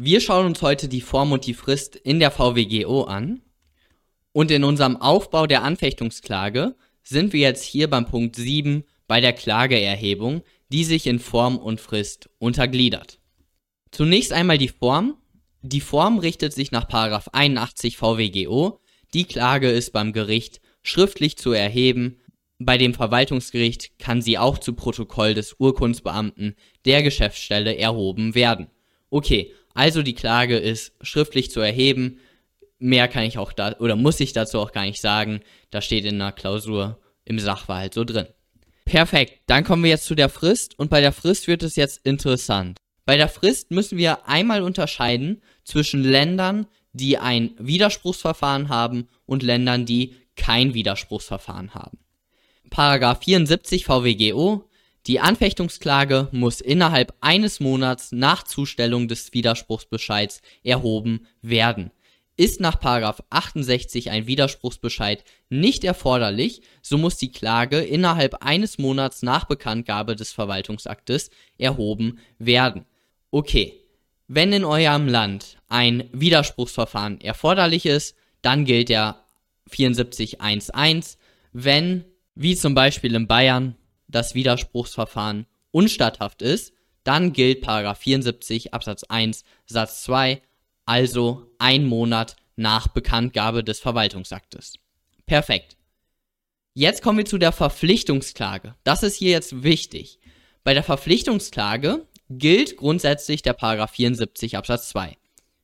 Wir schauen uns heute die Form und die Frist in der VWGO an. Und in unserem Aufbau der Anfechtungsklage sind wir jetzt hier beim Punkt 7 bei der Klageerhebung, die sich in Form und Frist untergliedert. Zunächst einmal die Form. Die Form richtet sich nach 81 VWGO. Die Klage ist beim Gericht schriftlich zu erheben. Bei dem Verwaltungsgericht kann sie auch zu Protokoll des Urkundsbeamten der Geschäftsstelle erhoben werden. Okay, also die Klage ist schriftlich zu erheben. Mehr kann ich auch da oder muss ich dazu auch gar nicht sagen. Da steht in der Klausur im Sachverhalt so drin. Perfekt, dann kommen wir jetzt zu der Frist und bei der Frist wird es jetzt interessant. Bei der Frist müssen wir einmal unterscheiden zwischen Ländern, die ein Widerspruchsverfahren haben und Ländern, die kein Widerspruchsverfahren haben. Paragraph 74 VWGO die Anfechtungsklage muss innerhalb eines Monats nach Zustellung des Widerspruchsbescheids erhoben werden. Ist nach 68 ein Widerspruchsbescheid nicht erforderlich, so muss die Klage innerhalb eines Monats nach Bekanntgabe des Verwaltungsaktes erhoben werden. Okay, wenn in eurem Land ein Widerspruchsverfahren erforderlich ist, dann gilt der 74.1.1. Wenn, wie zum Beispiel in Bayern, das Widerspruchsverfahren unstatthaft ist, dann gilt 74 Absatz 1 Satz 2, also ein Monat nach Bekanntgabe des Verwaltungsaktes. Perfekt. Jetzt kommen wir zu der Verpflichtungsklage. Das ist hier jetzt wichtig. Bei der Verpflichtungsklage gilt grundsätzlich der 74 Absatz 2.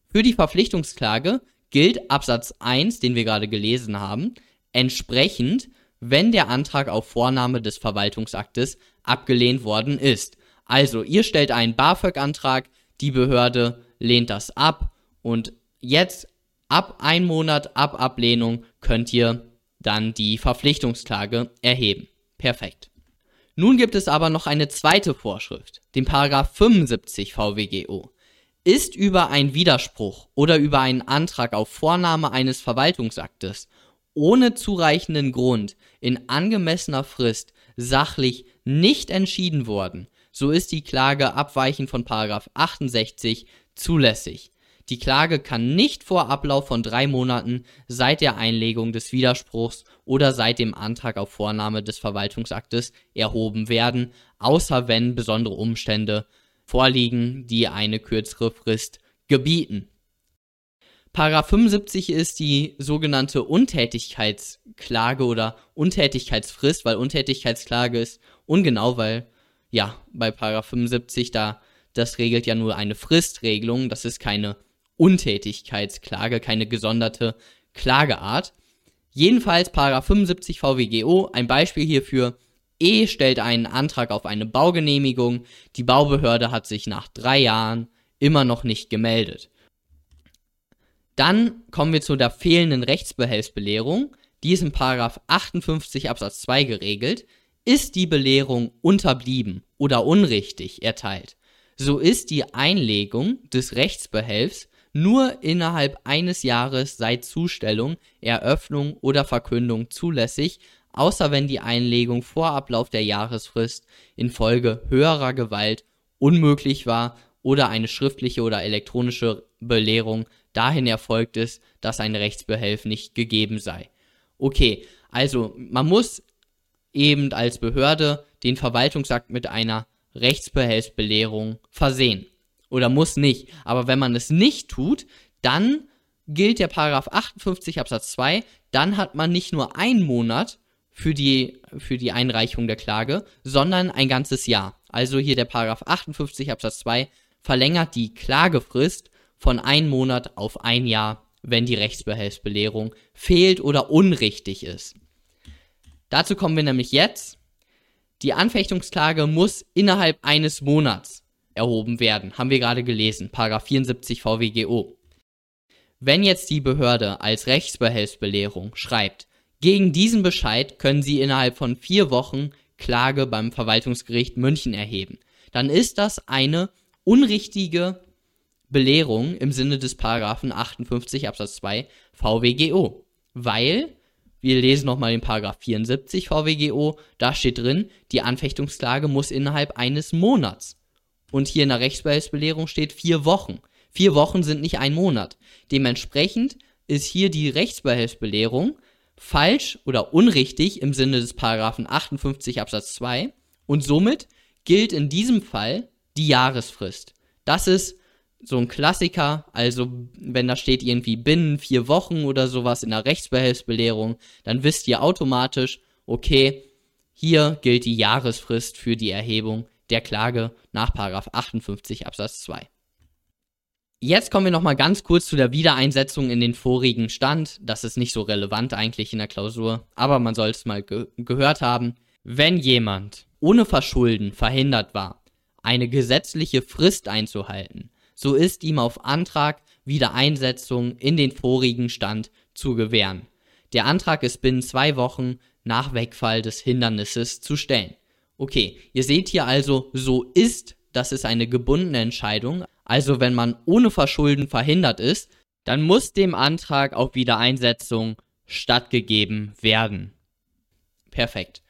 Für die Verpflichtungsklage gilt Absatz 1, den wir gerade gelesen haben, entsprechend wenn der Antrag auf Vornahme des Verwaltungsaktes abgelehnt worden ist. Also, ihr stellt einen BAföG-Antrag, die Behörde lehnt das ab und jetzt ab ein Monat ab Ablehnung könnt ihr dann die Verpflichtungsklage erheben. Perfekt. Nun gibt es aber noch eine zweite Vorschrift, den Paragraph 75 VWGO. Ist über einen Widerspruch oder über einen Antrag auf Vornahme eines Verwaltungsaktes ohne zureichenden Grund in angemessener Frist sachlich nicht entschieden worden, so ist die Klage abweichend von 68 zulässig. Die Klage kann nicht vor Ablauf von drei Monaten seit der Einlegung des Widerspruchs oder seit dem Antrag auf Vornahme des Verwaltungsaktes erhoben werden, außer wenn besondere Umstände vorliegen, die eine kürzere Frist gebieten. Paragraph 75 ist die sogenannte Untätigkeitsklage oder Untätigkeitsfrist, weil Untätigkeitsklage ist ungenau, weil ja, bei Paragraph 75 da das regelt ja nur eine Fristregelung, das ist keine Untätigkeitsklage, keine gesonderte Klageart. Jedenfalls Paragraph 75 VWGO, ein Beispiel hierfür, E stellt einen Antrag auf eine Baugenehmigung, die Baubehörde hat sich nach drei Jahren immer noch nicht gemeldet. Dann kommen wir zu der fehlenden Rechtsbehelfsbelehrung. Die ist in 58 Absatz 2 geregelt. Ist die Belehrung unterblieben oder unrichtig erteilt, so ist die Einlegung des Rechtsbehelfs nur innerhalb eines Jahres seit Zustellung, Eröffnung oder Verkündung zulässig, außer wenn die Einlegung vor Ablauf der Jahresfrist infolge höherer Gewalt unmöglich war oder eine schriftliche oder elektronische Belehrung dahin erfolgt ist, dass ein Rechtsbehelf nicht gegeben sei. Okay, also man muss eben als Behörde den Verwaltungsakt mit einer Rechtsbehelfsbelehrung versehen. Oder muss nicht. Aber wenn man es nicht tut, dann gilt der Paragraph 58 Absatz 2, dann hat man nicht nur einen Monat für die, für die Einreichung der Klage, sondern ein ganzes Jahr. Also hier der Paragraph 58 Absatz 2 verlängert die Klagefrist von einem Monat auf ein Jahr, wenn die Rechtsbehelfsbelehrung fehlt oder unrichtig ist. Dazu kommen wir nämlich jetzt. Die Anfechtungsklage muss innerhalb eines Monats erhoben werden, haben wir gerade gelesen, Paragraph 74 VWGO. Wenn jetzt die Behörde als Rechtsbehelfsbelehrung schreibt, gegen diesen Bescheid können Sie innerhalb von vier Wochen Klage beim Verwaltungsgericht München erheben, dann ist das eine unrichtige Belehrung im Sinne des Paragraphen 58 Absatz 2 VWGO. Weil, wir lesen nochmal den Paragraph 74 VWGO, da steht drin, die Anfechtungsklage muss innerhalb eines Monats. Und hier in der Rechtsbehelfsbelehrung steht vier Wochen. Vier Wochen sind nicht ein Monat. Dementsprechend ist hier die Rechtsbehelfsbelehrung falsch oder unrichtig im Sinne des Paragraphen 58 Absatz 2 und somit gilt in diesem Fall die Jahresfrist. Das ist so ein Klassiker, also wenn da steht irgendwie binnen vier Wochen oder sowas in der Rechtsbehelfsbelehrung, dann wisst ihr automatisch, okay, hier gilt die Jahresfrist für die Erhebung der Klage nach 58 Absatz 2. Jetzt kommen wir nochmal ganz kurz zu der Wiedereinsetzung in den vorigen Stand. Das ist nicht so relevant eigentlich in der Klausur, aber man soll es mal ge gehört haben. Wenn jemand ohne Verschulden verhindert war, eine gesetzliche Frist einzuhalten, so ist ihm auf Antrag Wiedereinsetzung in den vorigen Stand zu gewähren. Der Antrag ist binnen zwei Wochen nach Wegfall des Hindernisses zu stellen. Okay, ihr seht hier also, so ist, das ist eine gebundene Entscheidung, also wenn man ohne Verschulden verhindert ist, dann muss dem Antrag auf Wiedereinsetzung stattgegeben werden. Perfekt.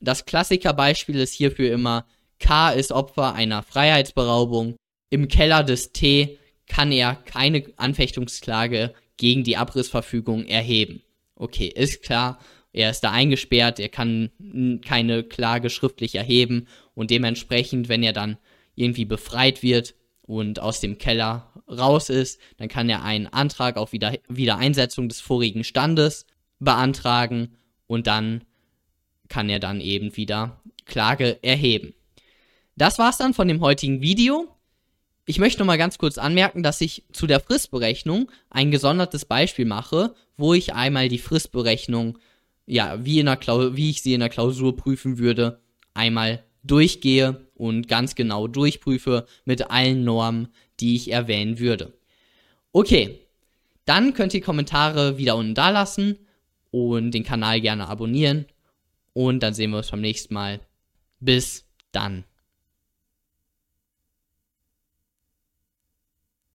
Das Klassikerbeispiel ist hierfür immer, K ist Opfer einer Freiheitsberaubung. Im Keller des T kann er keine Anfechtungsklage gegen die Abrissverfügung erheben. Okay, ist klar, er ist da eingesperrt, er kann keine Klage schriftlich erheben und dementsprechend, wenn er dann irgendwie befreit wird, und aus dem Keller raus ist, dann kann er einen Antrag auf Wieder Wiedereinsetzung des vorigen Standes beantragen und dann kann er dann eben wieder Klage erheben. Das war's dann von dem heutigen Video. Ich möchte noch mal ganz kurz anmerken, dass ich zu der Fristberechnung ein gesondertes Beispiel mache, wo ich einmal die Fristberechnung, ja, wie, in der wie ich sie in der Klausur prüfen würde, einmal durchgehe und ganz genau durchprüfe mit allen Normen, die ich erwähnen würde. Okay, dann könnt ihr Kommentare wieder unten da lassen und den Kanal gerne abonnieren und dann sehen wir uns beim nächsten Mal. Bis dann.